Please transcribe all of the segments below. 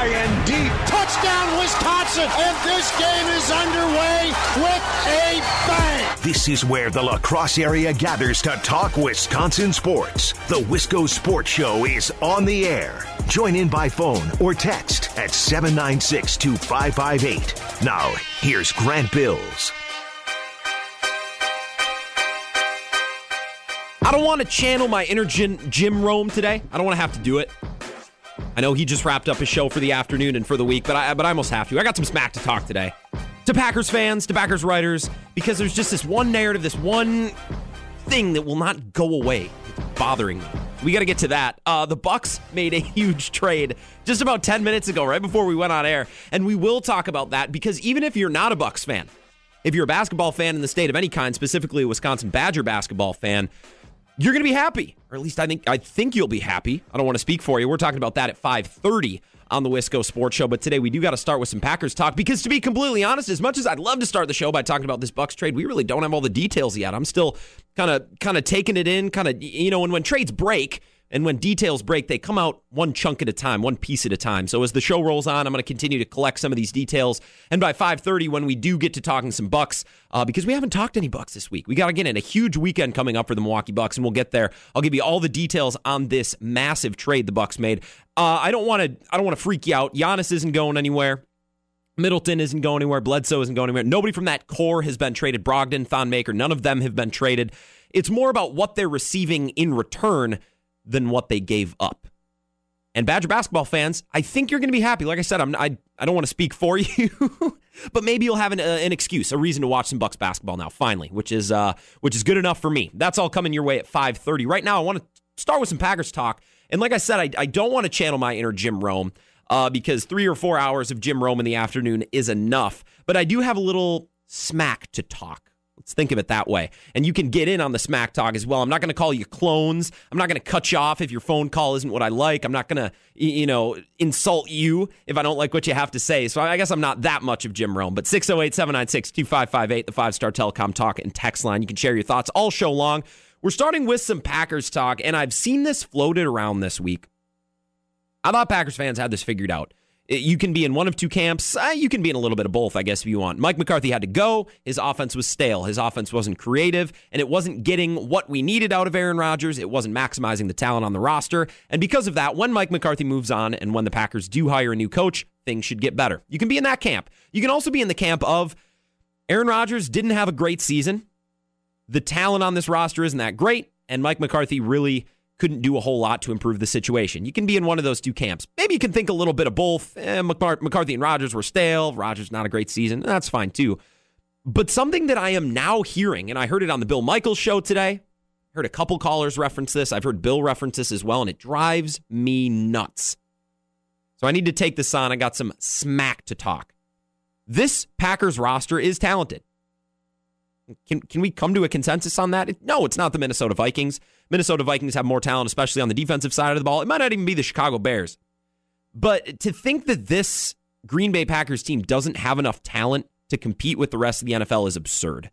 high and deep. Touchdown, Wisconsin! And this game is underway with a bang! This is where the La Crosse area gathers to talk Wisconsin sports. The Wisco Sports Show is on the air. Join in by phone or text at 796 2558. Now, here's Grant Bills. I don't want to channel my inner Jim, Jim Rome today. I don't want to have to do it. I know he just wrapped up his show for the afternoon and for the week, but I but I almost have to. I got some smack to talk today. To Packers fans, to Packers writers, because there's just this one narrative, this one thing that will not go away. It's bothering me. We got to get to that. Uh, the Bucks made a huge trade just about 10 minutes ago, right before we went on air, and we will talk about that because even if you're not a Bucks fan, if you're a basketball fan in the state of any kind, specifically a Wisconsin Badger basketball fan, you're going to be happy, or at least I think I think you'll be happy. I don't want to speak for you. We're talking about that at 5:30 on the Wisco Sports Show, but today we do got to start with some Packers talk because to be completely honest, as much as I'd love to start the show by talking about this Bucks trade, we really don't have all the details yet. I'm still kind of kind of taking it in, kind of you know, and when trades break, and when details break, they come out one chunk at a time, one piece at a time. So as the show rolls on, I'm going to continue to collect some of these details. And by 5:30, when we do get to talking some Bucks, uh, because we haven't talked any Bucks this week, we got get in a huge weekend coming up for the Milwaukee Bucks, and we'll get there. I'll give you all the details on this massive trade the Bucks made. Uh, I don't want to. I don't want to freak you out. Giannis isn't going anywhere. Middleton isn't going anywhere. Bledsoe isn't going anywhere. Nobody from that core has been traded. Brogdon, Thon Maker, none of them have been traded. It's more about what they're receiving in return than what they gave up. And Badger basketball fans, I think you're going to be happy. Like I said, I'm, I I don't want to speak for you, but maybe you'll have an, uh, an excuse, a reason to watch some Bucks basketball now. Finally, which is uh, which is good enough for me. That's all coming your way at 5:30. Right now, I want to start with some Packers talk. And like I said, I, I don't want to channel my inner Jim Rome uh, because three or four hours of Jim Rome in the afternoon is enough. But I do have a little smack to talk. Let's think of it that way. And you can get in on the smack talk as well. I'm not going to call you clones. I'm not going to cut you off if your phone call isn't what I like. I'm not going to, you know, insult you if I don't like what you have to say. So I guess I'm not that much of Jim Rome. But 608 796 2558, the five star telecom talk and text line. You can share your thoughts all show long. We're starting with some Packers talk, and I've seen this floated around this week. I thought Packers fans had this figured out you can be in one of two camps. Uh, you can be in a little bit of both, I guess, if you want. Mike McCarthy had to go. His offense was stale. His offense wasn't creative, and it wasn't getting what we needed out of Aaron Rodgers. It wasn't maximizing the talent on the roster. And because of that, when Mike McCarthy moves on and when the Packers do hire a new coach, things should get better. You can be in that camp. You can also be in the camp of Aaron Rodgers didn't have a great season. The talent on this roster isn't that great, and Mike McCarthy really couldn't do a whole lot to improve the situation. You can be in one of those two camps. Maybe you can think a little bit of both. Eh, McCarthy and Rodgers were stale. Rodgers not a great season. That's fine too. But something that I am now hearing, and I heard it on the Bill Michaels show today. I Heard a couple callers reference this. I've heard Bill reference this as well, and it drives me nuts. So I need to take this on. I got some smack to talk. This Packers roster is talented. Can can we come to a consensus on that? No, it's not the Minnesota Vikings. Minnesota Vikings have more talent, especially on the defensive side of the ball. It might not even be the Chicago Bears. But to think that this Green Bay Packers team doesn't have enough talent to compete with the rest of the NFL is absurd.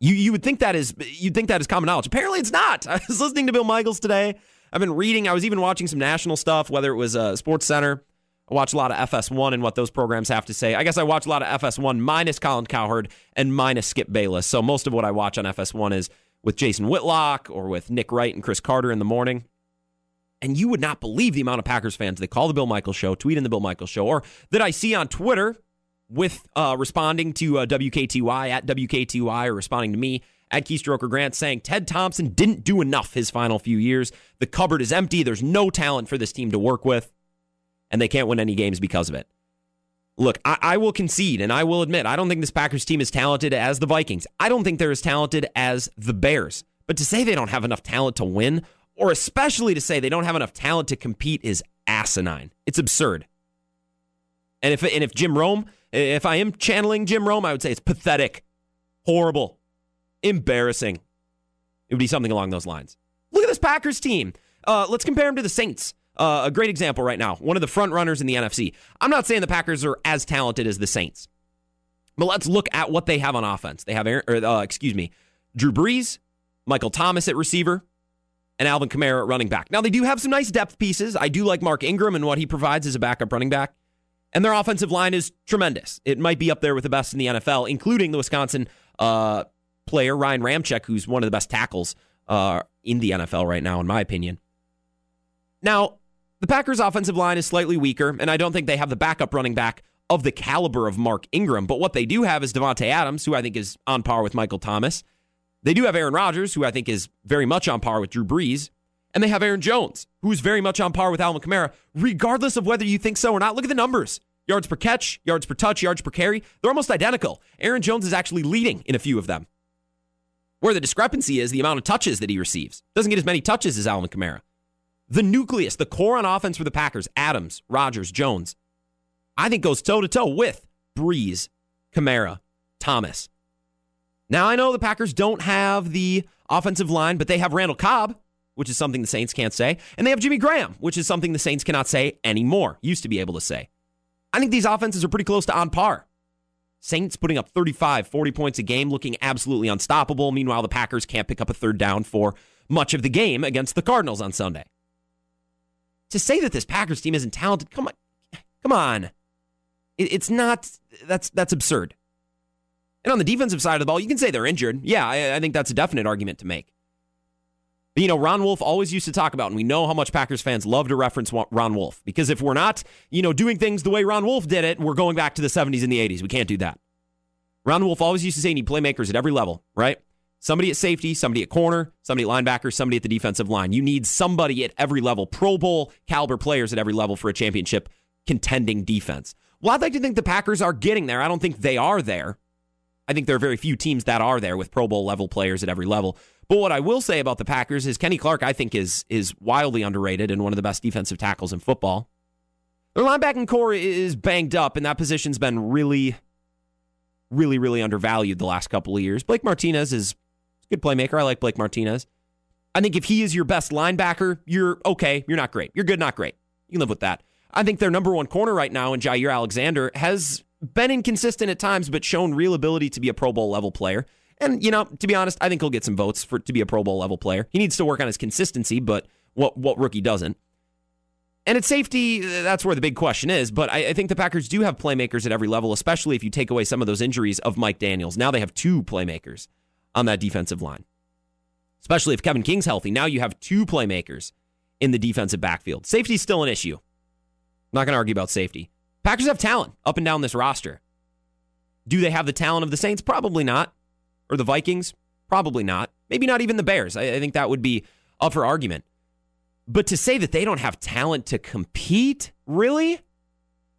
You you would think that is you'd think that is common knowledge. Apparently, it's not. I was listening to Bill Michaels today. I've been reading. I was even watching some national stuff, whether it was uh, Sports Center I watch a lot of FS1 and what those programs have to say. I guess I watch a lot of FS1 minus Colin Cowherd and minus Skip Bayless. So most of what I watch on FS1 is with Jason Whitlock or with Nick Wright and Cris Carter in the morning. And you would not believe the amount of Packers fans that call the Bill Michaels show, tweet in the Bill Michaels show, or that I see on Twitter with uh, responding to uh, WKTY at WKTY or responding to me at Keystroker Grant saying Ted Thompson didn't do enough his final few years. The cupboard is empty. There's no talent for this team to work with and they can't win any games because of it. Look, I, I, will concede and I will admit, I don't think this Packers team is talented as the Vikings. I don't think they're as talented as the Bears. But to say they don't have enough talent to win, or especially to say they don't have enough talent to compete, is asinine. It's absurd. And if and if Jim Rome, if I am channeling Jim Rome, I would say it's pathetic, horrible, embarrassing. It would be something along those lines. Look at this Packers team. Uh, let's compare them to the Saints. Uh, a great example right now, one of the front runners in the NFC. I'm not saying the Packers are as talented as the Saints, but let's look at what they have on offense. They have, Aaron, or, uh, excuse me, Drew Brees, Michael Thomas at receiver, and Alvin Kamara at running back. Now, they do have some nice depth pieces. I do like Mark Ingram and what he provides as a backup running back. And their offensive line is tremendous. It might be up there with the best in the NFL, including the Wisconsin uh, player, Ryan Ramczyk, who's one of the best tackles uh, in the NFL right now, in my opinion. Now, the Packers' offensive line is slightly weaker, and I don't think they have the backup running back of the caliber of Mark Ingram. But what they do have is Davante Adams, who I think is on par with Michael Thomas. They do have Aaron Rodgers, who I think is very much on par with Drew Brees. And they have Aaron Jones, who's very much on par with Alvin Kamara, regardless of whether you think so or not. Look at the numbers yards per catch, yards per touch, yards per carry. They're almost identical. Aaron Jones is actually leading in a few of them. Where the discrepancy is the amount of touches that he receives. Doesn't get as many touches as Alvin Kamara. The nucleus, the core on offense for the Packers, Adams, Rodgers, Jones, I think goes toe to toe with Brees, Kamara, Thomas. Now, I know the Packers don't have the offensive line, but they have Randall Cobb, which is something the Saints can't say. And they have Jimmy Graham, which is something the Saints cannot say anymore. Used to be able to say. I think these offenses are pretty close to on par. Saints putting up 35, 40 points a game, looking absolutely unstoppable. Meanwhile, the Packers can't pick up a third down for much of the game against the Cardinals on Sunday. To say that this Packers team isn't talented, come on. Come on. It's not that's that's absurd. And on the defensive side of the ball, you can say they're injured. Yeah, I, I think that's a definite argument to make. But, you know, Ron Wolf always used to talk about, and we know how much Packers fans love to reference Ron Wolf because if we're not, you know, doing things the way Ron Wolf did it, we're going back to the 70s and the 80s. We can't do that. Ron Wolf always used to say you need playmakers at every level, right? Somebody at safety, somebody at corner, somebody at linebacker, somebody at the defensive line. You need somebody at every level, Pro Bowl caliber players at every level for a championship contending defense. Well, I'd like to think the Packers are getting there. I don't think they are there. I think there are very few teams that are there with Pro Bowl level players at every level. But what I will say about the Packers is Kenny Clark, I think, is is wildly underrated and one of the best defensive tackles in football. Their linebacking core is banged up, and that position's been really, really, really undervalued the last couple of years. Blake Martinez is good playmaker. I like Blake Martinez. I think if he is your best linebacker, you're okay. You're not great. You're good, not great. You can live with that. I think their number one corner right now in Jaire Alexander has been inconsistent at times, but shown real ability to be a Pro Bowl level player. And, you know, to be honest, I think he'll get some votes for to be a Pro Bowl level player. He needs to work on his consistency, but what what rookie doesn't? And at safety, that's where the big question is. But I, I, think the Packers do have playmakers at every level, especially if you take away some of those injuries of Mike Daniels. Now they have two playmakers on that defensive line. Especially if Kevin King's healthy. Now you have two playmakers in the defensive backfield. Safety's still an issue. I'm not going to argue about safety. Packers have talent up and down this roster. Do they have the talent of the Saints? Probably not. Or the Vikings? Probably not. Maybe not even the Bears. I, I think that would be up for argument. But to say that they don't have talent to compete, really?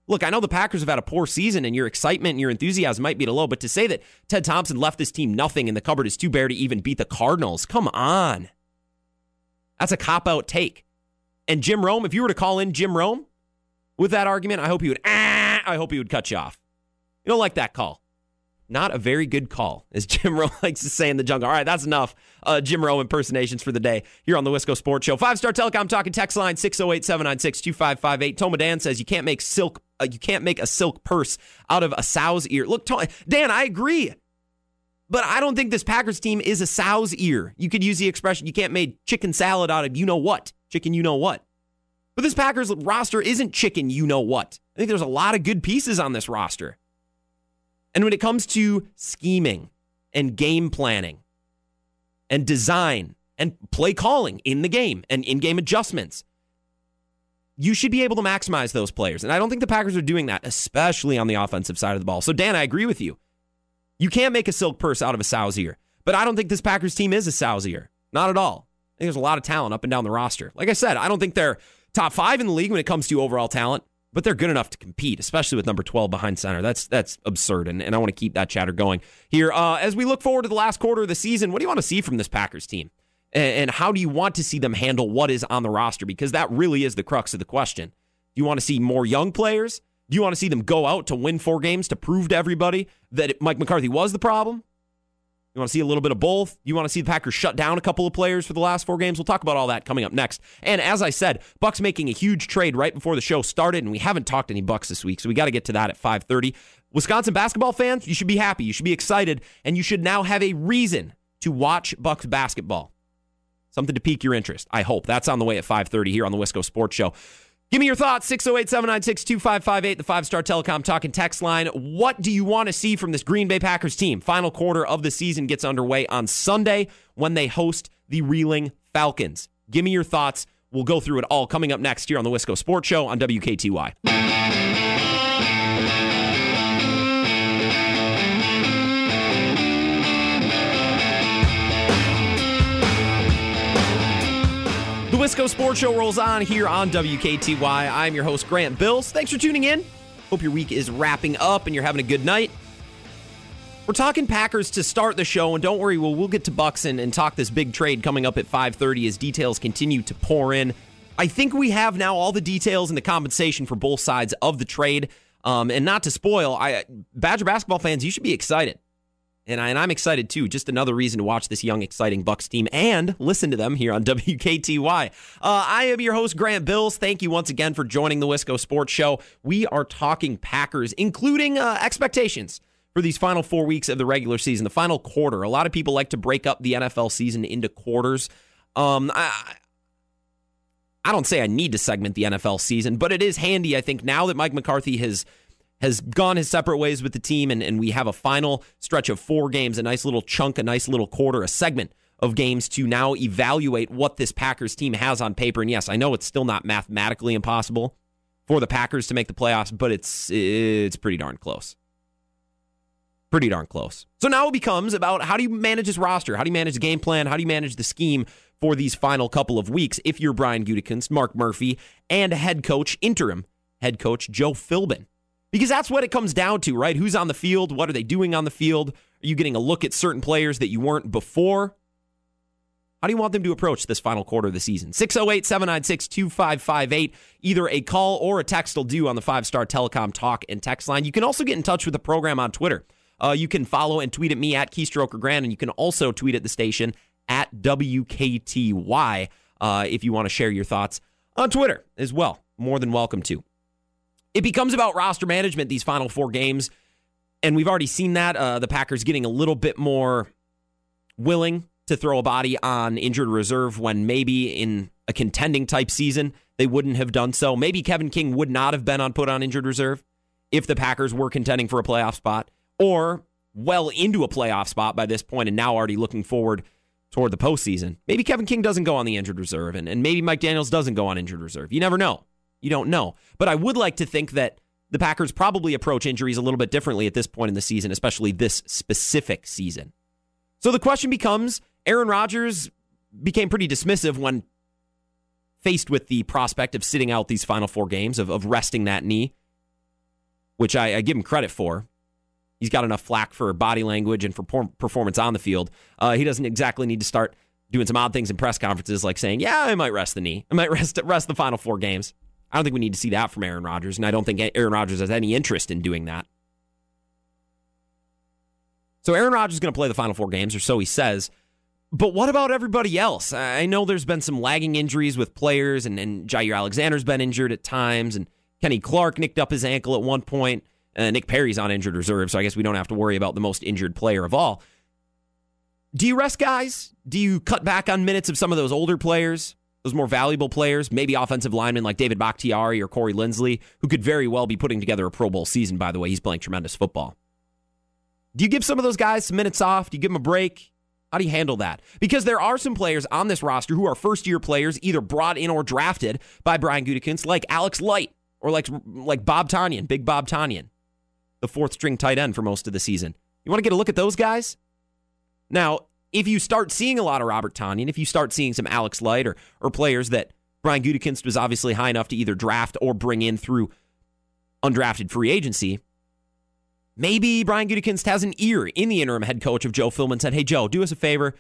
Look, I know the Packers have had a poor season and your excitement and your enthusiasm might be low, but to say that Ted Thompson left this team nothing in the cupboard is too bare to even beat the Cardinals, come on. That's a cop out take. And Jim Rome, if you were to call in Jim Rome, with that argument, I hope he would. Ah, I hope he would cut you off. You don't like that call. Not a very good call, as Jim Rome likes to say in the jungle. All right, that's enough uh, Jim Rome impersonations for the day here on the Wisco Sports Show. Five Star Telecom talking text line 608 796 2558. Tomah Dan says you can't make silk uh, you can't make a silk purse out of a sow's ear. Look, Dan, I agree. But I don't think this Packers team is a sow's ear. You could use the expression you can't make chicken salad out of you know what. Chicken you know what. But this Packers roster isn't chicken, you know what. I think there's a lot of good pieces on this roster. And when it comes to scheming and game planning and design and play calling in the game and in game adjustments, you should be able to maximize those players. And I don't think the Packers are doing that, especially on the offensive side of the ball. So, Dan, I agree with you. You can't make a silk purse out of a sow's ear. But I don't think this Packers team is a sow's ear. Not at all. I think there's a lot of talent up and down the roster. Like I said, I don't think they're top five in the league when it comes to overall talent, but they're good enough to compete, especially with number 12 behind center. That's that's absurd, and, and I want to keep that chatter going here. Uh, as we look forward to the last quarter of the season, what do you want to see from this Packers team? And, how do you want to see them handle what is on the roster? Because that really is the crux of the question. Do you want to see more young players? Do you want to see them go out to win four games to prove to everybody that Mike McCarthy was the problem? You want to see a little bit of both? You want to see the Packers shut down a couple of players for the last four games? We'll talk about all that coming up next. And as I said, Bucks making a huge trade right before the show started, and we haven't talked any Bucks this week, so we got to get to that at 5:30. Wisconsin basketball fans, you should be happy, you should be excited, and you should now have a reason to watch Bucks basketball. Something to pique your interest. I hope. That's on the way at 5:30 here on the Wisco Sports Show. Give me your thoughts, 608 796 2558, the five star telecom talking text line. What do you want to see from this Green Bay Packers team? Final quarter of the season gets underway on Sunday when they host the Reeling Falcons. Give me your thoughts. We'll go through it all coming up next here on the Wisco Sports Show on WKTY. Wisco Sports Show rolls on here on WKTY. I'm your host, Grant Bills. Thanks for tuning in. Hope your week is wrapping up and you're having a good night. We're talking Packers to start the show, and don't worry, we'll, we'll get to Bucks and, and talk this big trade coming up at 5:30 as details continue to pour in. I think we have now all the details and the compensation for both sides of the trade. Um, and not to spoil, I Badger basketball fans, you should be excited and, I, and I'm excited too. Just another reason to watch this young, exciting Bucks team and listen to them here on WKTY. Uh, I am your host, Grant Bills. Thank you once again for joining the Wisco Sports Show. We are talking Packers, including uh, expectations for these final four weeks of the regular season, the final quarter. A lot of people like to break up the NFL season into quarters. Um, I, I don't say I need to segment the NFL season, but it is handy, I think, now that Mike McCarthy has has gone his separate ways with the team, and, and we have a final stretch of four games, a nice little chunk, a nice little quarter, a segment of games to now evaluate what this Packers team has on paper. And yes, I know it's still not mathematically impossible for the Packers to make the playoffs, but it's it's pretty darn close. Pretty darn close. So now it becomes about how do you manage this roster? How do you manage the game plan? How do you manage the scheme for these final couple of weeks if you're Brian Gutekunst, Mark Murphy, and head coach, interim head coach Joe Philbin? Because that's what it comes down to, right? Who's on the field? What are they doing on the field? Are you getting a look at certain players that you weren't before? How do you want them to approach this final quarter of the season? 608 796 2558. Either a call or a text will do on the five star telecom talk and text line. You can also get in touch with the program on Twitter. Uh, you can follow and tweet at me at Keystroker Grant, and you can also tweet at the station at WKTY uh, if you want to share your thoughts on Twitter as well. More than welcome to. It becomes about roster management these final four games. And we've already seen that. Uh, the Packers getting a little bit more willing to throw a body on injured reserve when maybe in a contending type season they wouldn't have done so. Maybe Kevin King would not have been on put on injured reserve if the Packers were contending for a playoff spot or well into a playoff spot by this point and now already looking forward toward the postseason. Maybe Kevin King doesn't go on the injured reserve and, and maybe Mike Daniels doesn't go on injured reserve. You never know. You don't know. But I would like to think that the Packers probably approach injuries a little bit differently at this point in the season, especially this specific season. So the question becomes Aaron Rodgers became pretty dismissive when faced with the prospect of sitting out these final four games, of, of resting that knee, which I, I give him credit for. He's got enough flack for body language and for performance on the field. Uh, he doesn't exactly need to start doing some odd things in press conferences like saying, "Yeah, I might rest the knee. I might rest rest the final four games." I don't think we need to see that from Aaron Rodgers, and I don't think Aaron Rodgers has any interest in doing that. So Aaron Rodgers is going to play the final four games, or so he says. But what about everybody else? I know there's been some lagging injuries with players, and, and Jaire Alexander's been injured at times, and Kenny Clark nicked up his ankle at one point. Uh, Nick Perry's on injured reserve, so I guess we don't have to worry about the most injured player of all. Do you rest guys? Do you cut back on minutes of some of those older players? Those more valuable players, maybe offensive linemen like David Bakhtiari or Corey Linsley, who could very well be putting together a Pro Bowl season, by the way. He's playing tremendous football. Do you give some of those guys some minutes off? Do you give them a break? How do you handle that? Because there are some players on this roster who are first year players, either brought in or drafted by Brian Gutekunst, like Alex Light or like, like Bob Tonyan, Big Bob Tonyan, the fourth string tight end for most of the season. You want to get a look at those guys? Now, if you start seeing a lot of Robert Tonyan, if you start seeing some Alex Light or, or players that Brian Gutekunst was obviously high enough to either draft or bring in through undrafted free agency, maybe Brian Gutekunst has an ear in the interim head coach of Joe Philbin said, hey, Joe, do us a favor.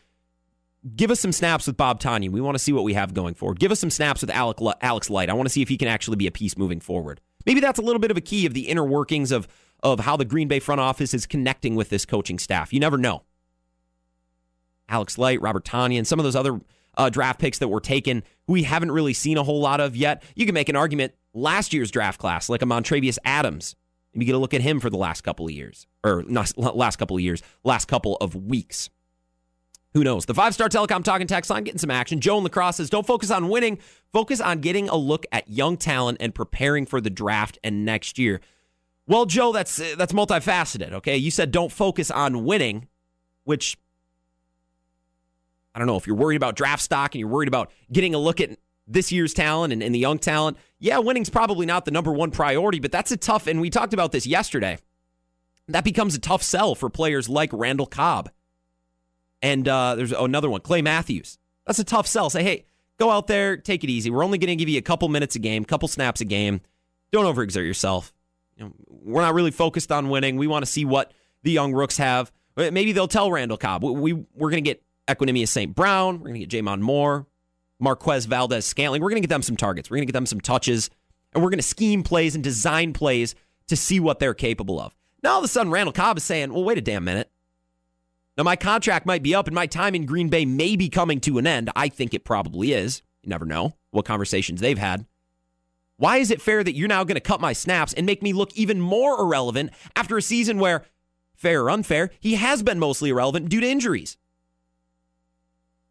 Give us some snaps with Bob Tonyan. We want to see what we have going forward. Give us some snaps with Alex Light. I want to see if he can actually be a piece moving forward. Maybe that's a little bit of a key of the inner workings of, of how the Green Bay front office is connecting with this coaching staff. You never know. Alex Light, Robert Tonyan, and some of those other uh, draft picks that were taken we haven't really seen a whole lot of yet. You can make an argument last year's draft class, like a Montravius Adams. You get a look at him for the last couple of years, or not last couple of years, last couple of weeks. Who knows? The five star telecom talking text line getting some action. Joe in La Crosse says, don't focus on winning, focus on getting a look at young talent and preparing for the draft and next year. Well, Joe, that's that's multifaceted. Okay, you said don't focus on winning, which I don't know if you're worried about draft stock and you're worried about getting a look at this year's talent and, and the young talent. Yeah, winning's probably not the number one priority, but that's a tough. And we talked about this yesterday. That becomes a tough sell for players like Randall Cobb. And uh, there's another one, Clay Matthews. That's a tough sell. Say, hey, go out there, take it easy. We're only going to give you a couple minutes a game, couple snaps a game. Don't overexert yourself. You know, we're not really focused on winning. We want to see what the young rooks have. Maybe they'll tell Randall Cobb, we, we, we're going to get Equanimeous St. Brown. We're going to get J'Mon Moore, Marquez Valdes-Scantling. We're going to get them some targets. We're going to get them some touches. And we're going to scheme plays and design plays to see what they're capable of. Now, all of a sudden, Randall Cobb is saying, well, wait a damn minute. Now, my contract might be up and my time in Green Bay may be coming to an end. I think it probably is. You never know what conversations they've had. Why is it fair that you're now going to cut my snaps and make me look even more irrelevant after a season where, fair or unfair, he has been mostly irrelevant due to injuries?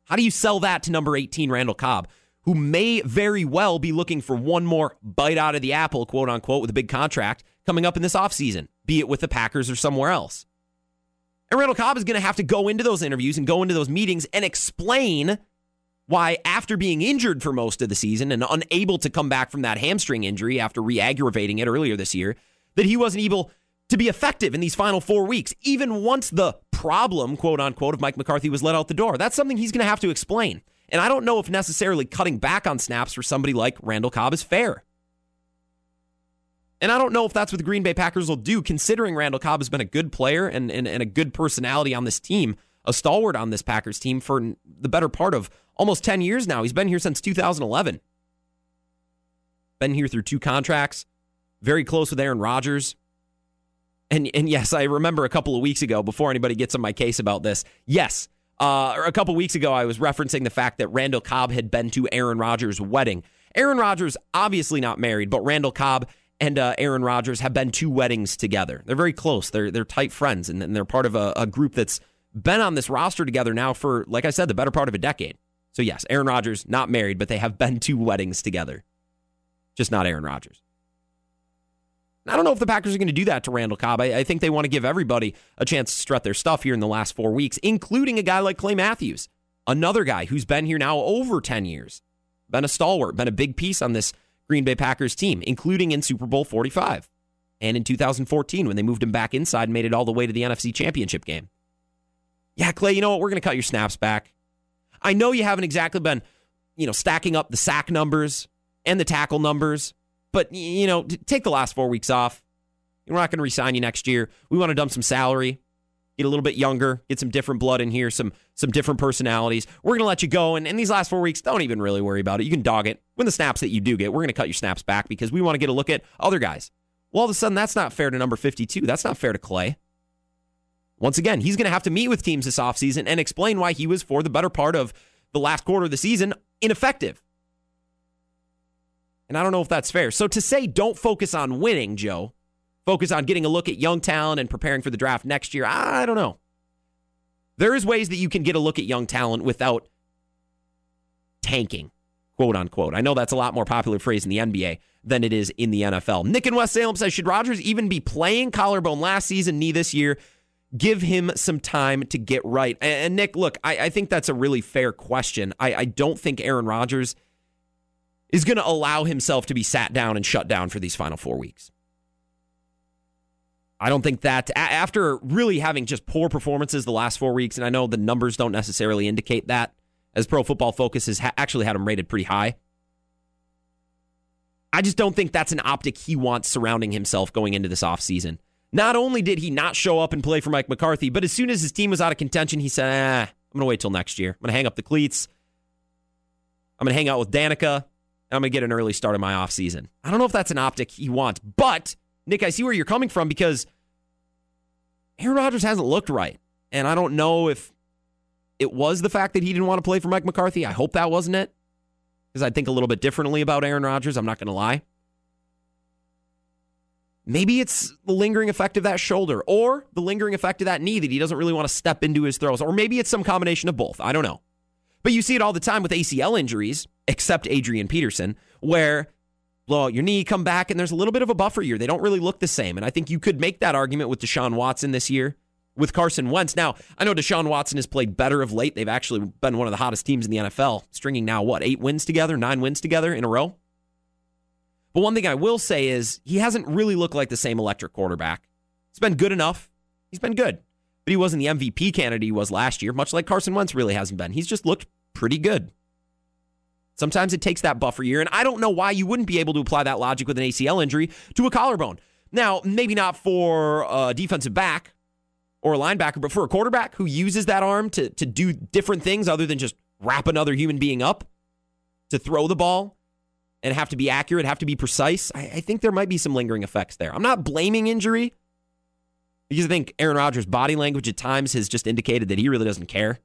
How do you sell that to number 18, Randall Cobb, who may very well be looking for one more bite out of the apple, quote unquote, with a big contract coming up in this offseason, be it with the Packers or somewhere else? And Randall Cobb is going to have to go into those interviews and go into those meetings and explain why, after being injured for most of the season and unable to come back from that hamstring injury after re aggravating it earlier this year, that he wasn't able to be effective in these final four weeks, even once the problem, quote unquote, of Mike McCarthy was let out the door. That's something he's going to have to explain. And I don't know if necessarily cutting back on snaps for somebody like Randall Cobb is fair. And I don't know if that's what the Green Bay Packers will do, considering Randall Cobb has been a good player and, and, and a good personality on this team, a stalwart on this Packers team for the better part of almost 10 years now. He's been here since 2011. Been here through two contracts, very close with Aaron Rodgers. And, and yes, I remember a couple of weeks ago, before anybody gets on my case about this, yes, uh, a couple weeks ago, I was referencing the fact that Randall Cobb had been to Aaron Rodgers' wedding. Aaron Rodgers, obviously not married, but Randall Cobb and uh, Aaron Rodgers have been to weddings together. They're very close. They're they're tight friends, and, and they're part of a, a, group that's been on this roster together now for, like I said, the better part of a decade. So yes, Aaron Rodgers not married, but they have been to weddings together. Just not Aaron Rodgers. I don't know if the Packers are going to do that to Randall Cobb. I, I think they want to give everybody a chance to strut their stuff here in the last four weeks, including a guy like Clay Matthews, another guy who's been here now over 10 years, been a stalwart, been a big piece on this Green Bay Packers team, including in Super Bowl 45 and in 2014 when they moved him back inside and made it all the way to the NFC Championship game. Yeah, Clay, you know what? We're going to cut your snaps back. I know you haven't exactly been, you know, stacking up the sack numbers and the tackle numbers, but, you know, take the last four weeks off. We're not going to resign you next year. We want to dump some salary get a little bit younger, get some different blood in here, some some different personalities. We're going to let you go. And in these last four weeks, don't even really worry about it. You can dog it. When the snaps that you do get, we're going to cut your snaps back because we want to get a look at other guys. Well, all of a sudden, that's not fair to number 52. That's not fair to Clay. Once again, he's going to have to meet with teams this offseason and explain why he was, for the better part of the last quarter of the season, ineffective. And I don't know if that's fair. So to say don't focus on winning, Joe, focus on getting a look at young talent and preparing for the draft next year. I don't know. There is ways that you can get a look at young talent without tanking, quote unquote. I know that's a lot more popular phrase in the NBA than it is in the NFL. Nick in West Salem says, should Rodgers even be playing collarbone last season, knee this year? Give him some time to get right. And, Nick, look, I, I, think that's a really fair question. I, I don't think Aaron Rodgers is going to allow himself to be sat down and shut down for these final four weeks. I don't think that after really having just poor performances the last four weeks, and I know the numbers don't necessarily indicate that, as Pro Football Focus has ha- actually had him rated pretty high. I just don't think that's an optic he wants surrounding himself going into this offseason. Not only did he not show up and play for Mike McCarthy, but as soon as his team was out of contention, he said, eh, I'm going to wait till next year. I'm going to hang up the cleats. I'm going to hang out with Danica, I'm going to get an early start of my offseason. I don't know if that's an optic he wants, but Nick, I see where you're coming from because Aaron Rodgers hasn't looked right. And I don't know if it was the fact that he didn't want to play for Mike McCarthy. I hope that wasn't it. Because I think a little bit differently about Aaron Rodgers. I'm not going to lie. maybe it's the lingering effect of that shoulder or the lingering effect of that knee that he doesn't really want to step into his throws, or maybe it's some combination of both. I don't know. But you see it all the time with ACL injuries, except Adrian Peterson, where blow out your knee, come back, and there's a little bit of a buffer year. They don't really look the same. And I think you could make that argument with Deshaun Watson this year, with Carson Wentz. Now, I know Deshaun Watson has played better of late. They've actually been one of the hottest teams in the NFL, stringing now, what, eight wins together, nine wins together in a row? But one thing I will say is he hasn't really looked like the same electric quarterback. He's been good enough. He's been good. But he wasn't the MVP candidate he was last year, much like Carson Wentz really hasn't been. He's just looked pretty good. Sometimes it takes that buffer year, and I don't know why you wouldn't be able to apply that logic with an ACL injury to a collarbone. Now, maybe not for a defensive back or a linebacker, but for a quarterback who uses that arm to, to do different things other than just wrap another human being up, to throw the ball and have to be accurate, have to be precise, I, I think there might be some lingering effects there. I'm not blaming injury because I think Aaron Rodgers' body language at times has just indicated that he really doesn't care.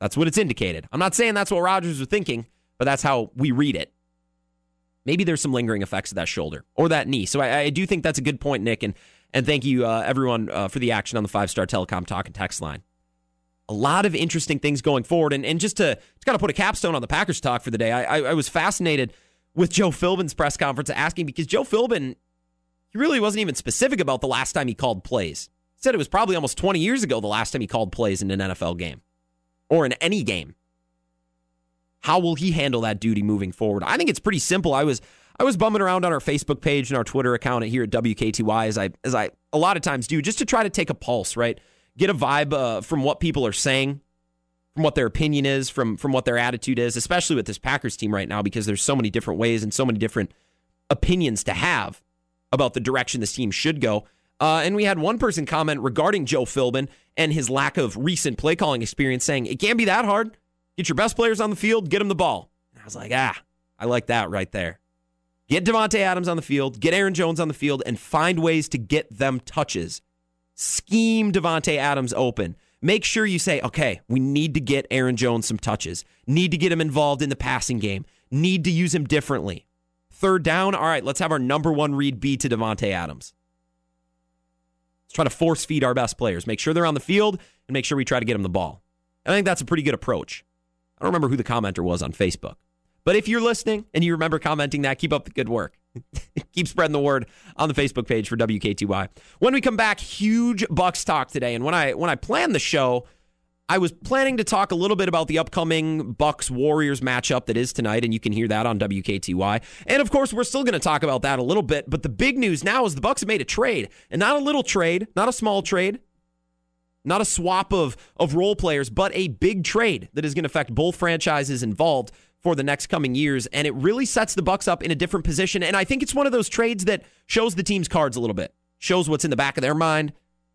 That's what it's indicated. I'm not saying that's what Rodgers was thinking, but that's how we read it. Maybe there's some lingering effects of that shoulder or that knee. So I, I do think that's a good point, Nick. And and thank you uh, everyone uh, for the action on the five star telecom talk and text line. A lot of interesting things going forward, and and just to just kind of put a capstone on the Packers talk for the day. I, I, I was fascinated with Joe Philbin's press conference asking because Joe Philbin he really wasn't even specific about the last time he called plays. He said it was probably almost 20 years ago the last time he called plays in an NFL game or in any game. How will he handle that duty moving forward? I think it's pretty simple. I was I was bumming around on our Facebook page and our Twitter account here at WKTY as I as I a lot of times do just to try to take a pulse, right? Get a vibe uh, from what people are saying, from what their opinion is, from from what their attitude is, especially with this Packers team right now because there's so many different ways and so many different opinions to have about the direction this team should go. Uh, and we had one person comment regarding Joe Philbin and his lack of recent play calling experience, saying it can't be that hard. Get your best players on the field, get them the ball. And I was like, ah, I like that right there. Get Davante Adams on the field, get Aaron Jones on the field, and find ways to get them touches. Scheme Davante Adams open. Make sure you say, okay, we need to get Aaron Jones some touches. Need to get him involved in the passing game. Need to use him differently. Third down, all right, let's have our number one read be to Davante Adams. Let's try to force feed our best players. Make sure they're on the field and make sure we try to get them the ball. I think that's a pretty good approach. I don't remember who the commenter was on Facebook. But if you're listening and you remember commenting that, keep up the good work. keep spreading the word on the Facebook page for WKTY. When we come back, huge Bucks talk today. And when I when I planned the show, I was planning to talk a little bit about the upcoming Bucks Warriors matchup that is tonight, and you can hear that on WKTY. And of course, we're still going to talk about that a little bit. But the big news now is the Bucks have made a trade, and not a little trade, not a small trade, not a swap of of role players, but a big trade that is going to affect both franchises involved for the next coming years. And it really sets the Bucks up in a different position. And I think it's one of those trades that shows the team's cards a little bit, shows what's in the back of their mind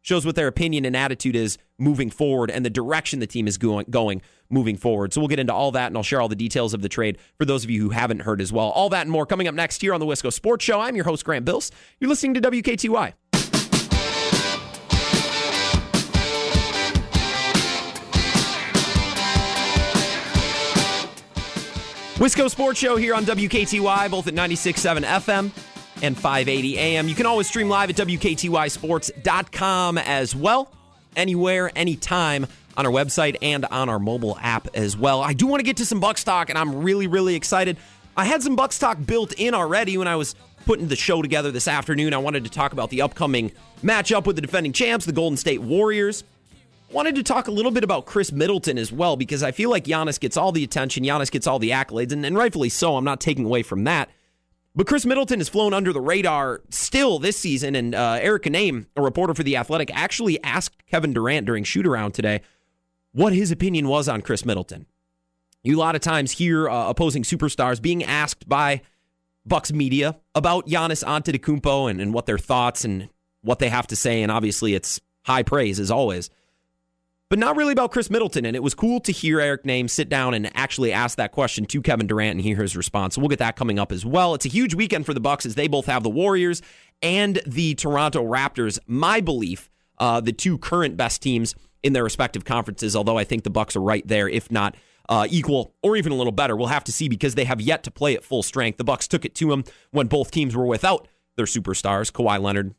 shows what their opinion and attitude is moving forward and the direction the team is going, going moving forward. So we'll get into all that and I'll share all the details of the trade for those of you who haven't heard as well. All that and more coming up next here on the Wisco Sports Show. I'm your host, Grant Bills. You're listening to WKTY. Wisco Sports Show here on WKTY, both at 96.7 FM and 580 AM. You can always stream live at WKTYsports.com as well, anywhere, anytime on our website and on our mobile app as well. I do want to get to some Bucks talk, and I'm really, really excited. I had some Bucks talk built in already when I was putting the show together this afternoon. I wanted to talk about the upcoming matchup with the defending champs, the Golden State Warriors. Wanted to talk a little bit about Khris Middleton as well because I feel like Giannis gets all the attention, Giannis gets all the accolades, and, and rightfully so. I'm not taking away from that. But Khris Middleton has flown under the radar still this season, and uh, Eric Nehm, a reporter for The Athletic, actually asked Kevin Durant during shoot around today what his opinion was on Khris Middleton. You a lot of times hear uh, opposing superstars being asked by Bucks media about Giannis Antetokounmpo and, and what their thoughts and what they have to say, and obviously it's high praise as always but not really about Khris Middleton. And it was cool to hear Eric Nehm sit down and actually ask that question to Kevin Durant and hear his response. So we'll get that coming up as well. It's a huge weekend for the Bucks as they both have the Warriors and the Toronto Raptors. My belief, uh, the two current best teams in their respective conferences. Although I think the Bucks are right there, if not. Uh, equal or even a little better. We'll have to see because they have yet to play at full strength. The Bucks took it to them when both teams were without their superstars, Kawhi Leonard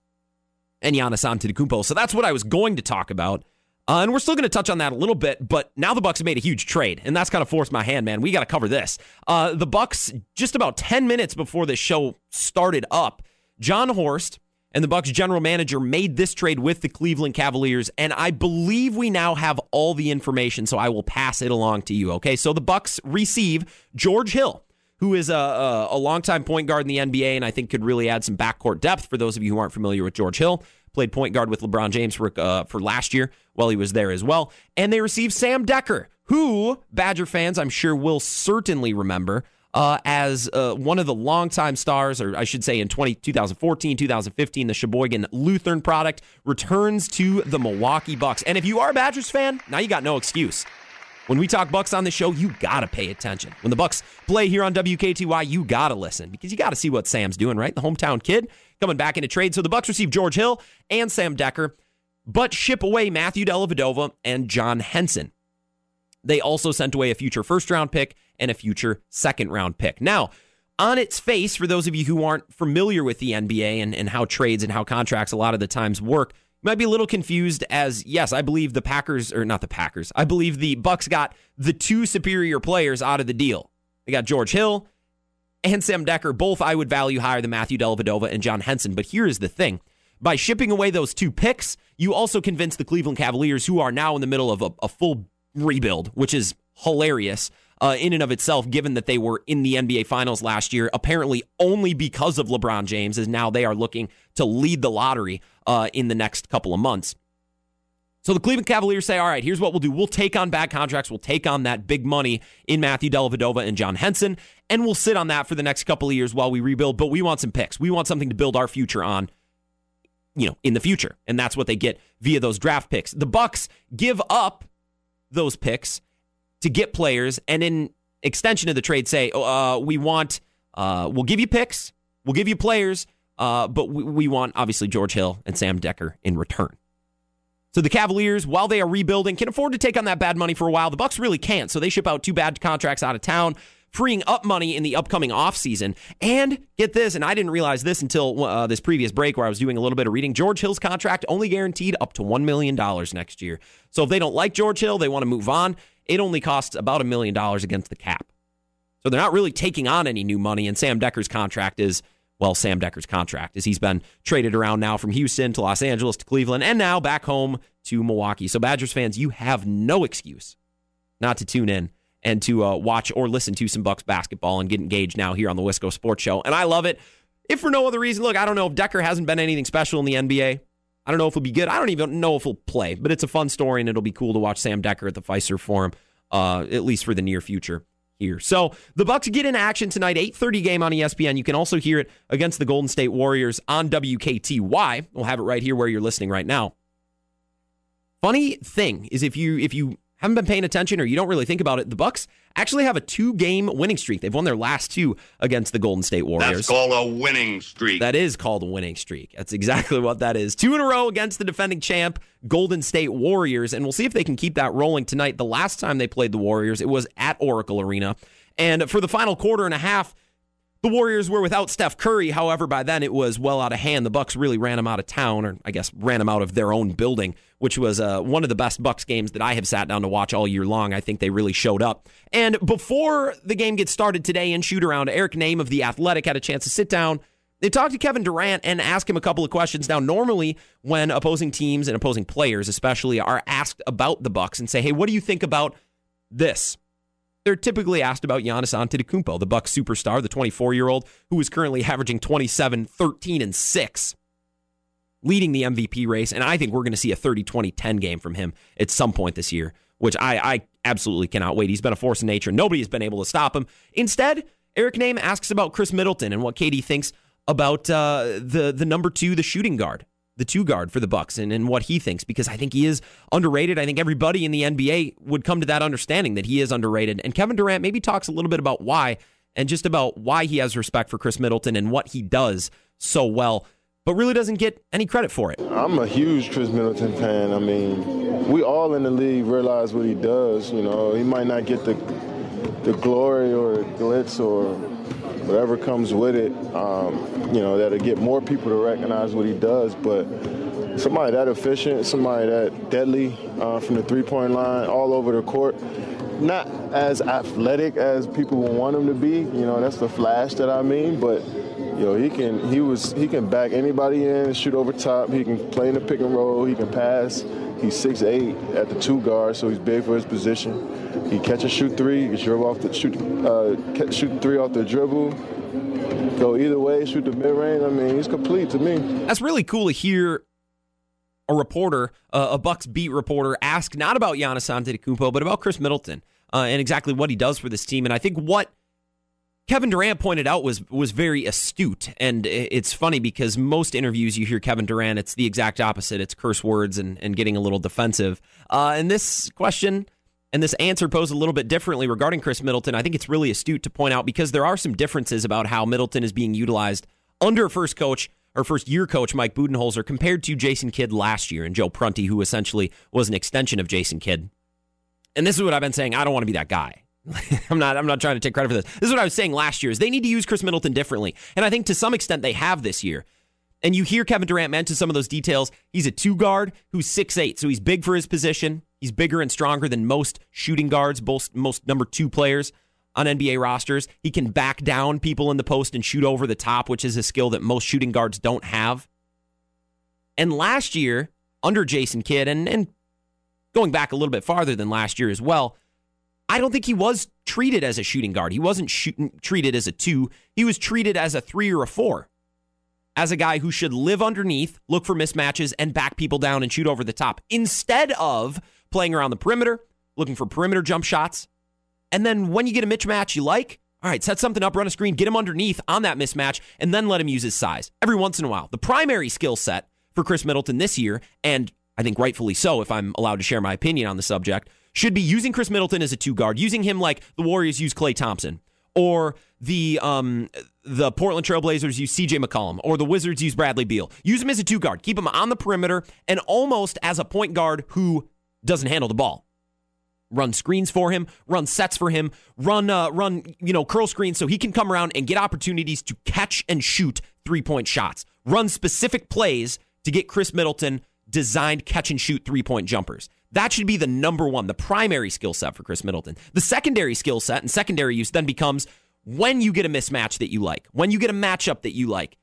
and Giannis Antetokounmpo. So that's what I was going to talk about. Uh, and we're still going to touch on that a little bit, but now the Bucks made a huge trade, and that's kind of forced my hand, man. We got to cover this. Uh, the Bucks, just about 10 minutes before the show started up, Jon Horst and the Bucks general manager made this trade with the Cleveland Cavaliers, and I believe we now have all the information, so I will pass it along to you. Okay, so the Bucks receive George Hill, who is a, a, a longtime point guard in the NBA, and I think could really add some backcourt depth for those of you who aren't familiar with George Hill played point guard with LeBron James for uh, for last year while he was there as well. And they received Sam Dekker, who Badger fans I'm sure will certainly remember uh, as uh, one of the longtime stars, or I should say in 20, 2014, 2015, the Sheboygan Lutheran product returns to the Milwaukee Bucks. And if you are a Badgers fan, now you got no excuse. When we talk Bucks on the show, you gotta pay attention. When the Bucks play here on WKTY, you gotta listen because you gotta see what Sam's doing, right? The hometown kid coming back into trade. So the Bucks receive George Hill and Sam Dekker, but ship away Matthew Dellavedova and John Henson. They also sent away a future first round pick and a future second round pick. Now, on its face, for those of you who aren't familiar with the NBA and, and how trades and how contracts a lot of the times work, might be a little confused as yes, I believe the Packers or not the Packers. I believe the Bucks got the two superior players out of the deal. They got George Hill and Sam Dekker. Both I would value higher than Matthew Dellavedova and John Henson. But here is the thing. By shipping away those two picks, you also convince the Cleveland Cavaliers, who are now in the middle of a, a full rebuild, which is hilarious uh, in and of itself, given that they were in the NBA Finals last year, apparently only because of LeBron James, as now they are looking to lead the lottery uh, in the next couple of months. So the Cleveland Cavaliers say, all right, here's what we'll do. We'll take on bad contracts. We'll take on that big money in Matthew Dellavedova and John Henson, and we'll sit on that for the next couple of years while we rebuild. But we want some picks. We want something to build our future on, you know, in the future. And that's what they get via those draft picks. The Bucks give up those picks to get players, and in extension of the trade, say, oh, uh, we want, uh, we'll give you picks, we'll give you players, uh, but we, we want obviously George Hill and Sam Dekker in return. So the Cavaliers, while they are rebuilding, can afford to take on that bad money for a while. The Bucks really can't, so they ship out two bad contracts out of town, freeing up money in the upcoming offseason. And get this, and I didn't realize this until uh, this previous break where I was doing a little bit of reading. George Hill's contract only guaranteed up to $1 million next year. So if they don't like George Hill, they want to move on, it only costs about a million dollars against the cap. So they're not really taking on any new money, and Sam Dekker's contract is, well, Sam Dekker's contract, is he's been traded around now from Houston to Los Angeles to Cleveland and now back home to Milwaukee. So, Badgers fans, you have no excuse not to tune in and to uh, watch or listen to some Bucks basketball and get engaged now here on the Wisco Sports Show. And I love it. If for no other reason, look, I don't know if Dekker hasn't been anything special in the NBA. I don't know if he'll be good. I don't even know if he'll play, but it's a fun story and it'll be cool to watch Sam Dekker at the Fiserv Forum, uh, at least for the near future here. So the Bucks get in action tonight, 8:30 game on ESPN. You can also hear it against the Golden State Warriors on WKTY. We'll have it right here where you're listening right now. Funny thing is if you if you haven't been paying attention or you don't really think about it, the Bucks actually have a two-game winning streak. They've won their last two against the Golden State Warriors. That's called a winning streak. That is called a winning streak. That's exactly what that is. Two in a row against the defending champ Golden State Warriors, and we'll see if they can keep that rolling tonight. The last time they played the Warriors, it was at Oracle Arena, and for the final quarter and a half. The Warriors were without Steph Curry. However, by then it was well out of hand. The Bucks really ran them out of town, or I guess ran them out of their own building, which was uh, one of the best Bucks games that I have sat down to watch all year long. I think they really showed up. And before the game gets started today in shoot around, Eric Nehm of the Athletic had a chance to sit down. They talked to Kevin Durant and ask him a couple of questions. Now, normally when opposing teams and opposing players, especially, are asked about the Bucks and say, "Hey, what do you think about this?" They're typically asked about Giannis Antetokounmpo, the Bucks superstar, the 24-year-old who is currently averaging 27, 13, and 6, leading the MVP race. And I think we're going to see a 30-20-10 game from him at some point this year, which I, I absolutely cannot wait. He's been a force of nature. Nobody has been able to stop him. Instead, Eric Nehm asks about Khris Middleton and what KD thinks about uh, the the number two, the shooting guard the two guard for the Bucks and, and what he thinks because I think he is underrated. I think everybody in the NBA would come to that understanding that he is underrated. And Kevin Durant maybe talks a little bit about why and just about why he has respect for Khris Middleton and what he does so well, but really doesn't get any credit for it. I'm a huge Khris Middleton fan. I mean, we all in the league realize what he does. You know, he might not get the the glory or glitz or whatever comes with it, um, you know, that'll get more people to recognize what he does. But somebody that efficient, somebody that deadly uh, from the three-point line, all over the court. Not as athletic as people would want him to be. You know, that's the flash that I mean. But know, he can he was he can back anybody in, shoot over top. He can play in the pick and roll. He can pass. He's 6'8 at the two guard, so he's big for his position. He catch and shoot three. He dribble off the shoot uh, shoot three off the dribble. Go either way, shoot the mid range. I mean, he's complete to me. That's really cool to hear a reporter, uh, a Bucks beat reporter, ask not about Giannis Antetokounmpo, but about Khris Middleton uh, and exactly what he does for this team. And I think what Kevin Durant pointed out was was very astute, and it's funny because most interviews you hear Kevin Durant, it's the exact opposite. It's curse words and, and getting a little defensive. Uh, and this question and this answer posed a little bit differently regarding Khris Middleton. I think it's really astute to point out because there are some differences about how Middleton is being utilized under first coach or first year coach Mike Budenholzer compared to Jason Kidd last year and Joe Prunty, who essentially was an extension of Jason Kidd. And this is what I've been saying. I don't want to be that guy. I'm not I'm not trying to take credit for this. This is what I was saying last year is they need to use Khris Middleton differently. And I think to some extent they have this year. And you hear Kevin Durant mention some of those details. He's a two guard who's six eight, so he's big for his position. He's bigger and stronger than most shooting guards, most, most number two players on NBA rosters. He can back down people in the post and shoot over the top, which is a skill that most shooting guards don't have. And last year, under Jason Kidd, and, and going back a little bit farther than last year as well, I don't think he was treated as a shooting guard. He wasn't shooting, treated as a two. He was treated as a three or a four, as a guy who should live underneath, look for mismatches, and back people down and shoot over the top instead of playing around the perimeter, looking for perimeter jump shots. And then when you get a mismatch you like, all right, set something up, run a screen, get him underneath on that mismatch, and then let him use his size every once in a while. The primary skill set for Khris Middleton this year, and I think rightfully so, if I'm allowed to share my opinion on the subject, should be using Khris Middleton as a two guard, using him like the Warriors use Klay Thompson, or the um, the Portland Trailblazers use CJ McCollum, or the Wizards use Bradley Beal. Use him as a two guard, keep him on the perimeter, and almost as a point guard who doesn't handle the ball. Run screens for him, run sets for him, run uh, run you know curl screens so he can come around and get opportunities to catch and shoot three point shots. Run specific plays to get Khris Middleton designed catch and shoot three point jumpers. That should be the number one, the primary skill set for Khris Middleton. The secondary skill set and secondary use then becomes when you get a mismatch that you like, when you get a matchup that you like.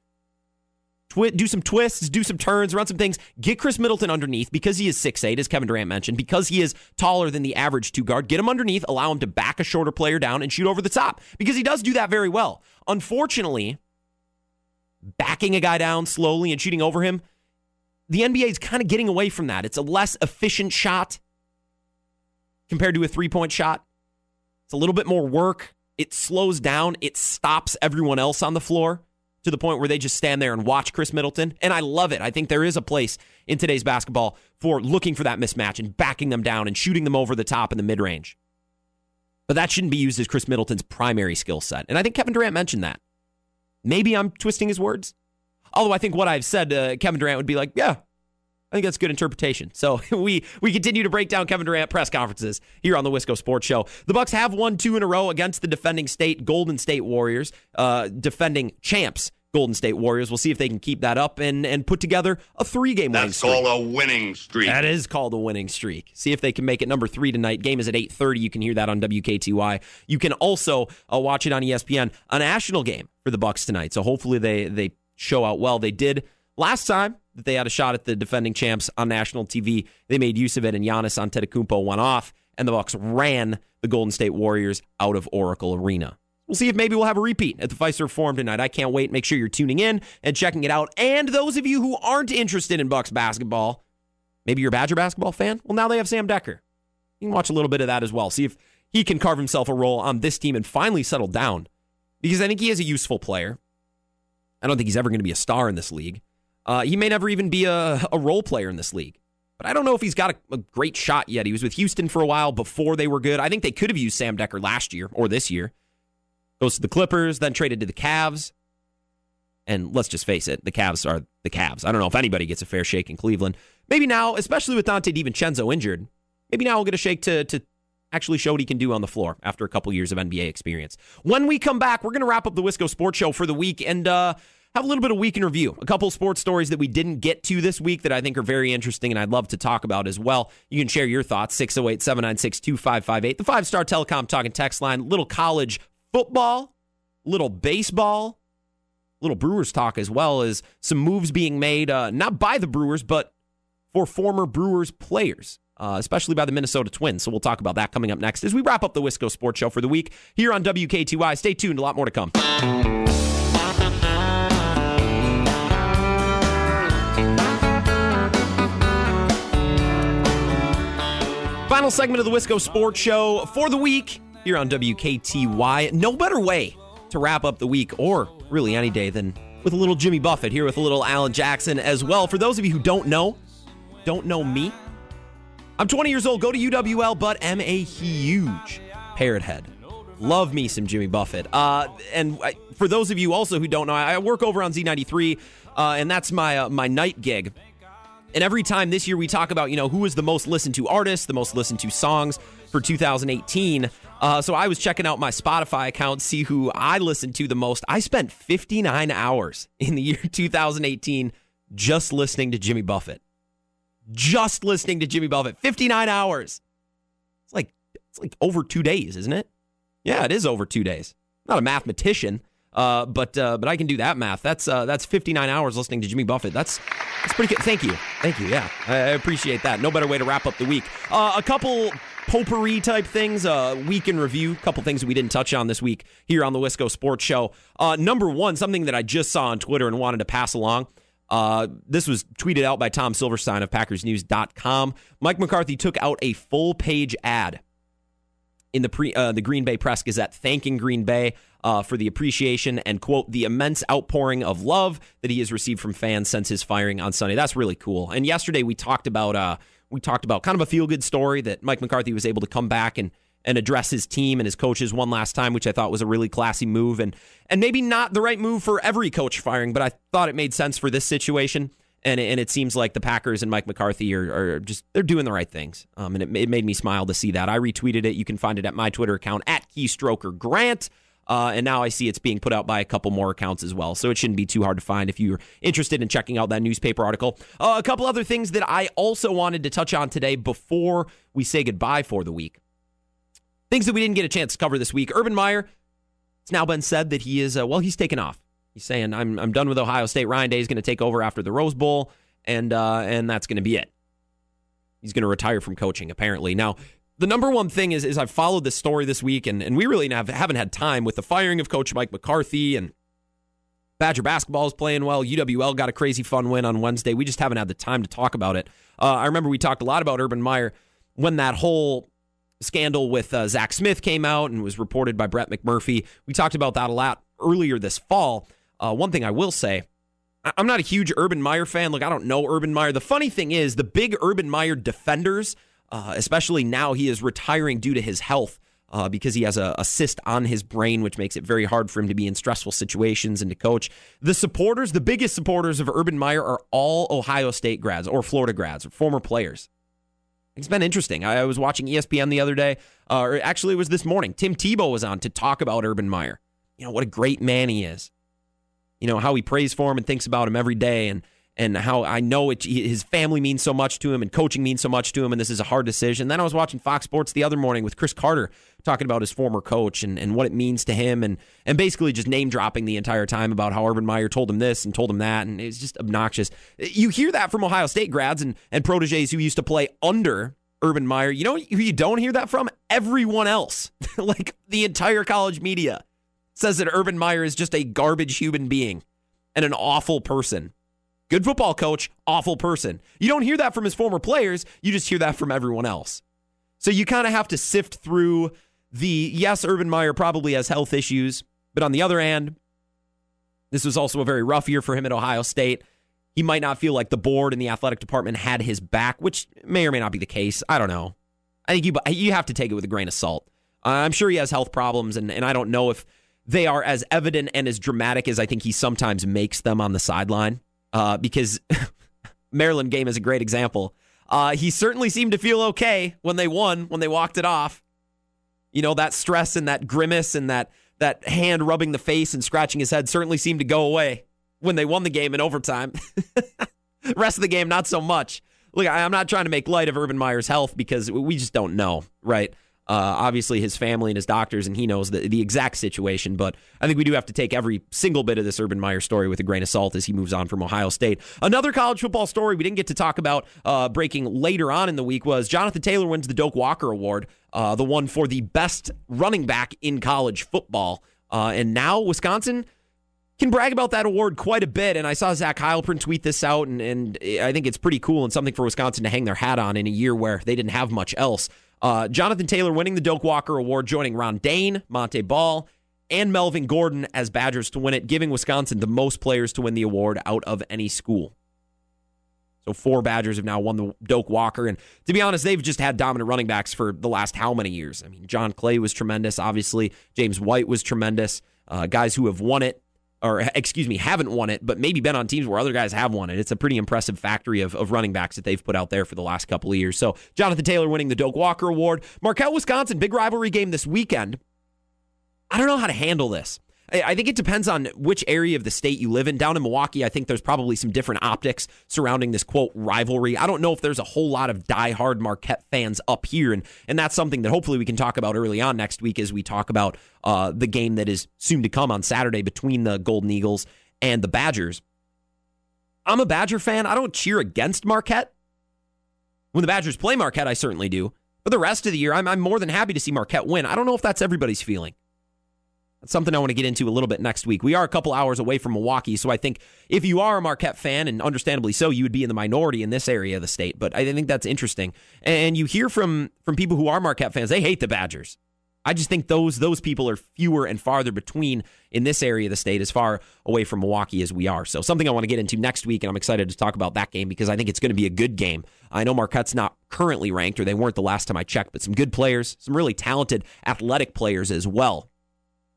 Twi- do some twists, do some turns, run some things. Get Khris Middleton underneath because he is 6'8, as Kevin Durant mentioned, because he is taller than the average two guard. Get him underneath, allow him to back a shorter player down and shoot over the top because he does do that very well. Unfortunately, backing a guy down slowly and shooting over him the NBA is kind of getting away from that. It's a less efficient shot compared to a three point shot. It's a little bit more work. It slows down, it stops everyone else on the floor to the point where they just stand there and watch Khris Middleton. And I love it. I think there is a place in today's basketball for looking for that mismatch and backing them down and shooting them over the top in the mid range. But that shouldn't be used as Khris Middleton's primary skill set. And I think Kevin Durant mentioned that. Maybe I'm twisting his words. Although I think what I've said, uh, Kevin Durant would be like, yeah, I think that's good interpretation. So we we continue to break down Kevin Durant press conferences here on the Wisco Sports Show. The Bucks have won two in a row against the defending state Golden State Warriors, uh, defending champs Golden State Warriors. We'll see if they can keep that up and and put together a three game winning That's streak. called a winning streak. That is called a winning streak. See if they can make it number three tonight. Game is at 8.30. You can hear that on WKTY. You can also uh, watch it on ESPN. A national game for the Bucks tonight. So hopefully they they show out well. They did last time that they had a shot at the defending champs on national TV. They made use of it, and Giannis Antetokounmpo went off, and the Bucks ran the Golden State Warriors out of Oracle Arena. We'll see if maybe we'll have a repeat at the Fiserv Forum tonight. I can't wait. Make sure you're tuning in and checking it out. And those of you who aren't interested in Bucks basketball, maybe you're a Badger basketball fan. Well, now they have Sam Dekker. You can watch a little bit of that as well. See if he can carve himself a role on this team and finally settle down. Because I think he is a useful player. I don't think he's ever going to be a star in this league. Uh, he may never even be a, a role player in this league. But I don't know if he's got a, a, great shot yet. He was with Houston for a while before they were good. I think they could have used Sam Dekker last year or this year. Goes to the Clippers, then traded to the Cavs. And let's just face it, the Cavs are the Cavs. I don't know if anybody gets a fair shake in Cleveland. Maybe now, especially with Donte DiVincenzo injured, maybe now we'll get a shake to to actually show what he can do on the floor after a couple years of NBA experience. When we come back, we're going to wrap up the Wisco Sports Show for the week and uh, have a little bit of week in review. A couple sports stories that we didn't get to this week that I think are very interesting and I'd love to talk about as well. You can share your thoughts 608 796 2558. The five star telecom talking text line, little college football, little baseball, little Brewers talk as well as some moves being made, uh, not by the Brewers, but for former Brewers players uh, especially by the Minnesota Twins. So we'll talk about that coming up next as we wrap up the Wisco Sports Show for the week here on WKTY. Stay tuned, a lot more to come. Final segment of the Wisco Sports Show for the week here on WKTY. No better way to wrap up the week, or really any day, than with a little Jimmy Buffett here with a little Alan Jackson as well. For those of you who don't know, don't know me, I'm 20 years old, go to UWL, but am a huge parrot head. Love me some Jimmy Buffett. Uh, and I, for those of you also who don't know, I work over on Z93, uh, and that's my uh, my night gig. And every time this year we talk about, you know, who is the most listened to artist, the most listened to songs for 2018. Uh, so I was checking out my Spotify account, see who I listened to the most. I spent 59 hours in the year 2018 just listening to Jimmy Buffett just listening to Jimmy Buffett. 59 hours. It's like it's like over two days, isn't it? Yeah, it is over two days. not a mathematician, uh, but uh, but I can do that math. That's uh, that's 59 hours listening to Jimmy Buffett. That's that's pretty good. Thank you, thank you. Yeah, I, appreciate that. No better way to wrap up the week. Uh, a couple potpourri type things, uh, week in review, a couple things we didn't touch on this week here on the Wisco Sports Show. Uh, number one, something that I just saw on Twitter and wanted to pass along. Uh, this was tweeted out by Tom Silverstein of PackersNews.com. Mike McCarthy took out a full page ad in the pre uh, the Green Bay Press Gazette thanking Green Bay uh, for the appreciation and quote the immense outpouring of love that he has received from fans since his firing on Sunday. That's really cool. And yesterday we talked about uh, we talked about kind of a feel good story that Mike McCarthy was able to come back and and address his team and his coaches one last time, which I thought was a really classy move and and maybe not the right move for every coach firing, but I thought it made sense for this situation. And, and it seems like the Packers and Mike McCarthy are, are just they're doing the right things. Um, and it, it made me smile to see that. I retweeted it. You can find it at my Twitter account at Keystroker Grant. Uh, and now I see it's being put out by a couple more accounts as well. So it shouldn't be too hard to find if you're interested in checking out that newspaper article. Uh, a couple other things that I also wanted to touch on today before we say goodbye for the week. Things that we didn't get a chance to cover this week. Urban Meyer, it's now been said that he is, uh, well, he's taken off. He's saying, I'm, I'm done with Ohio State. Ryan Day is going to take over after the Rose Bowl, and, uh, and that's going to be it. He's going to retire from coaching, apparently. Now, the number one thing is, is I've followed this story this week, and, and we really have, haven't had time with the firing of Coach Mike McCarthy and Badger basketball is playing well. UWL got a crazy fun win on Wednesday. We just haven't had the time to talk about it. Uh, I remember we talked a lot about Urban Meyer when that whole scandal with uh, Zach Smith came out and was reported by Brett McMurphy. We talked about that a lot earlier this fall. Uh, one thing I will say, I'm not a huge Urban Meyer fan. Look, I don't know Urban Meyer. The funny thing is, the big Urban Meyer defenders, uh, especially now he is retiring due to his health. Uh, because he has a, a, cyst on his brain, which makes it very hard for him to be in stressful situations and to coach. The supporters, the biggest supporters of Urban Meyer, are all Ohio State grads or Florida grads or former players. It's been interesting. I was watching ESPN the other day, uh, or actually, it was this morning. Tim Tebow was on to talk about Urban Meyer. You know, what a great man he is. You know, how he prays for him and thinks about him every day, and and how I know it, his family means so much to him, and coaching means so much to him, and this is a hard decision. Then I was watching Fox Sports the other morning with Cris Carter talking about his former coach and, and what it means to him, and and basically just name dropping the entire time about how Urban Meyer told him this and told him that, and it's just obnoxious. You hear that from Ohio State grads and and proteges who used to play under Urban Meyer. You know who you don't hear that from? Everyone else, like the entire college media, says that Urban Meyer is just a garbage human being and an awful person. Good football coach, awful person. You don't hear that from his former players, you just hear that from everyone else. So you kind of have to sift through the yes, Urban Meyer probably has health issues, but on the other hand, this was also a very rough year for him at Ohio State. He might not feel like the board and the athletic department had his back, which may or may not be the case. I don't know. I think you you have to take it with a grain of salt. Uh, I'm sure he has health problems, and, and I don't know if they are as evident and as dramatic as I think he sometimes makes them on the sideline uh, because Maryland game is a great example. Uh, he certainly seemed to feel okay when they won, when they walked it off. You know, that stress and that grimace and that that hand rubbing the face and scratching his head certainly seemed to go away when they won the game in overtime. Rest of the game, not so much. Look, I'm not trying to make light of Urban Meyer's health because we just don't know, right? Uh, obviously, his family and his doctors, and he knows the, the exact situation. But I think we do have to take every single bit of this Urban Meyer story with a grain of salt as he moves on from Ohio State. Another college football story we didn't get to talk about uh, breaking later on in the week was Jonathan Taylor wins the Doak Walker Award, uh, the one for the best running back in college football. Uh, and now Wisconsin can brag about that award quite a bit. And I saw Zach Heilprin tweet this out, and, and I think it's pretty cool and something for Wisconsin to hang their hat on in a year where they didn't have much else. Uh, Jonathan Taylor winning the Doak Walker Award, joining Ron Dayne, Montee Ball, and Melvin Gordon as Badgers to win it, giving Wisconsin the most players to win the award out of any school. So four Badgers have now won the Doak Walker, and to be honest, they've just had dominant running backs for the last how many years? I mean, John Clay was tremendous. Obviously, James White was tremendous. Uh, guys who have won it or excuse me, haven't won it, but maybe been on teams where other guys have won it. It's a pretty impressive factory of, of running backs that they've put out there for the last couple of years. So Jonathan Taylor winning the Doak Walker Award. Marquette, Wisconsin, big rivalry game this weekend. I don't know how to handle this. I think it depends on which area of the state you live in. Down in Milwaukee, I think there's probably some different optics surrounding this quote rivalry. I don't know if there's a whole lot of diehard Marquette fans up here, and and that's something that hopefully we can talk about early on next week as we talk about uh, the game that is soon to come on Saturday between the Golden Eagles and the Badgers. I'm a Badger fan. I don't cheer against Marquette. When the Badgers play Marquette, I certainly do. But the rest of the year, I'm, I'm more than happy to see Marquette win. I don't know if that's everybody's feeling. Something I want to get into a little bit next week. We are a couple hours away from Milwaukee, so I think if you are a Marquette fan, and understandably so, you would be in the minority in this area of the state. But I think that's interesting. And you hear from from people who are Marquette fans, they hate the Badgers. I just think those those people are fewer and farther between in this area of the state, as far away from Milwaukee as we are. So something I want to get into next week, and I'm excited to talk about that game because I think it's going to be a good game. I know Marquette's not currently ranked, or they weren't the last time I checked, but some good players, some really talented athletic players as well.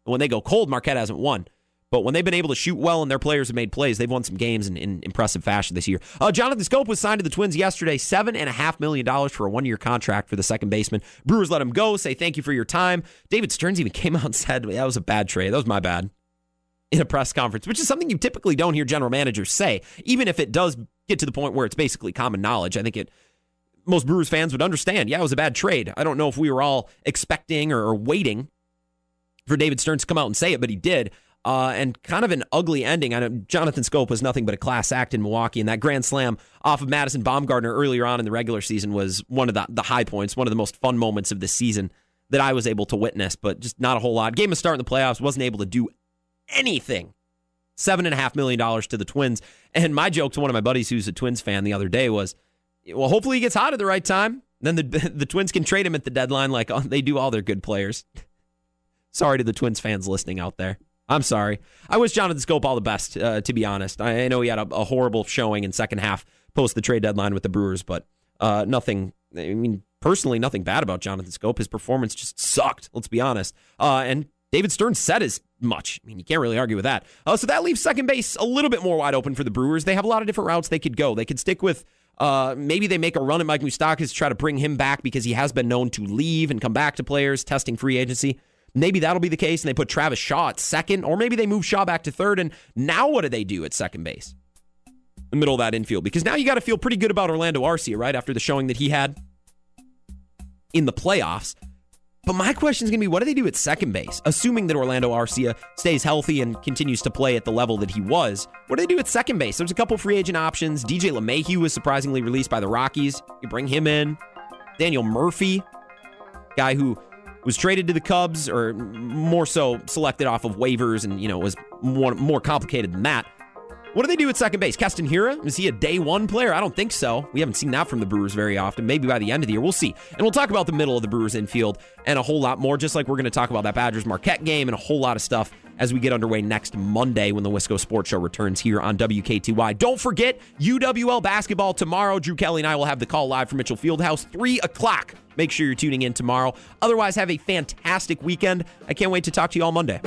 When they go cold, Marquette hasn't won. But when they've been able to shoot well and their players have made plays, they've won some games in, in impressive fashion this year. Uh, Jonathan Schoop was signed to the Twins yesterday, $7.5 million for a one year contract for the second baseman. Brewers let him go, say thank you for your time. David Stearns even came out and said, that was a bad trade. That was my bad in a press conference, which is something you typically don't hear general managers say, even if it does get to the point where it's basically common knowledge. I think it most Brewers fans would understand. Yeah, it was a bad trade. I don't know if we were all expecting or, or waiting for David Stern to come out and say it, but he did. Uh, and kind of an ugly ending. I know Jonathan Schoop was nothing but a class act in Milwaukee, and that grand slam off of Madison Bumgarner earlier on in the regular season was one of the, the high points, one of the most fun moments of the season that I was able to witness, but just not a whole lot. Game of start in the playoffs, wasn't able to do anything. Seven and a half million dollars to the Twins. And my joke to one of my buddies who's a Twins fan the other day was, well, hopefully he gets hot at the right time. Then the the Twins can trade him at the deadline like they do all their good players. Sorry to the Twins fans listening out there. I'm sorry. I wish Jonathan Schoop all the best, uh, to be honest. I know he had a, a, horrible showing in second half post the trade deadline with the Brewers, but uh, nothing, I mean, personally, nothing bad about Jonathan Schoop. His performance just sucked, let's be honest. Uh, and David Stern said as much. I mean, you can't really argue with that. Uh, so that leaves second base a little bit more wide open for the Brewers. They have a lot of different routes they could go. They could stick with uh, maybe they make a run at Mike Moustakas try to bring him back because he has been known to leave and come back to players, testing free agency. Maybe that'll be the case, and they put Travis Shaw at second, or maybe they move Shaw back to third. And now what do they do at second base? The middle of that infield, because now you got to feel pretty good about Orlando Arcia, right? After the showing that he had in the playoffs. But my question is going to be what do they do at second base? Assuming that Orlando Arcia stays healthy and continues to play at the level that he was, what do they do at second base? There's a couple free agent options. DJ LeMahieu was surprisingly released by the Rockies. You bring him in. Daniel Murphy, guy who was traded to the Cubs, or more so selected off of waivers, and you know was more, more complicated than that. What do they do at second base? Hiura? Is he a day one player? I don't think so. We haven't seen that from the Brewers very often. Maybe by the end of the year, we'll see. And we'll talk about the middle of the Brewers infield and a whole lot more, just like we're going to talk about that Badgers Marquette game and a whole lot of stuff as we get underway next Monday when the Wisco Sports Show returns here on WKTY. Don't forget UWL basketball tomorrow. Drew Kelly and I will have the call live from Mitchell Fieldhouse, 3 o'clock. Make sure you're tuning in tomorrow. Otherwise, have a fantastic weekend. I can't wait to talk to you all Monday.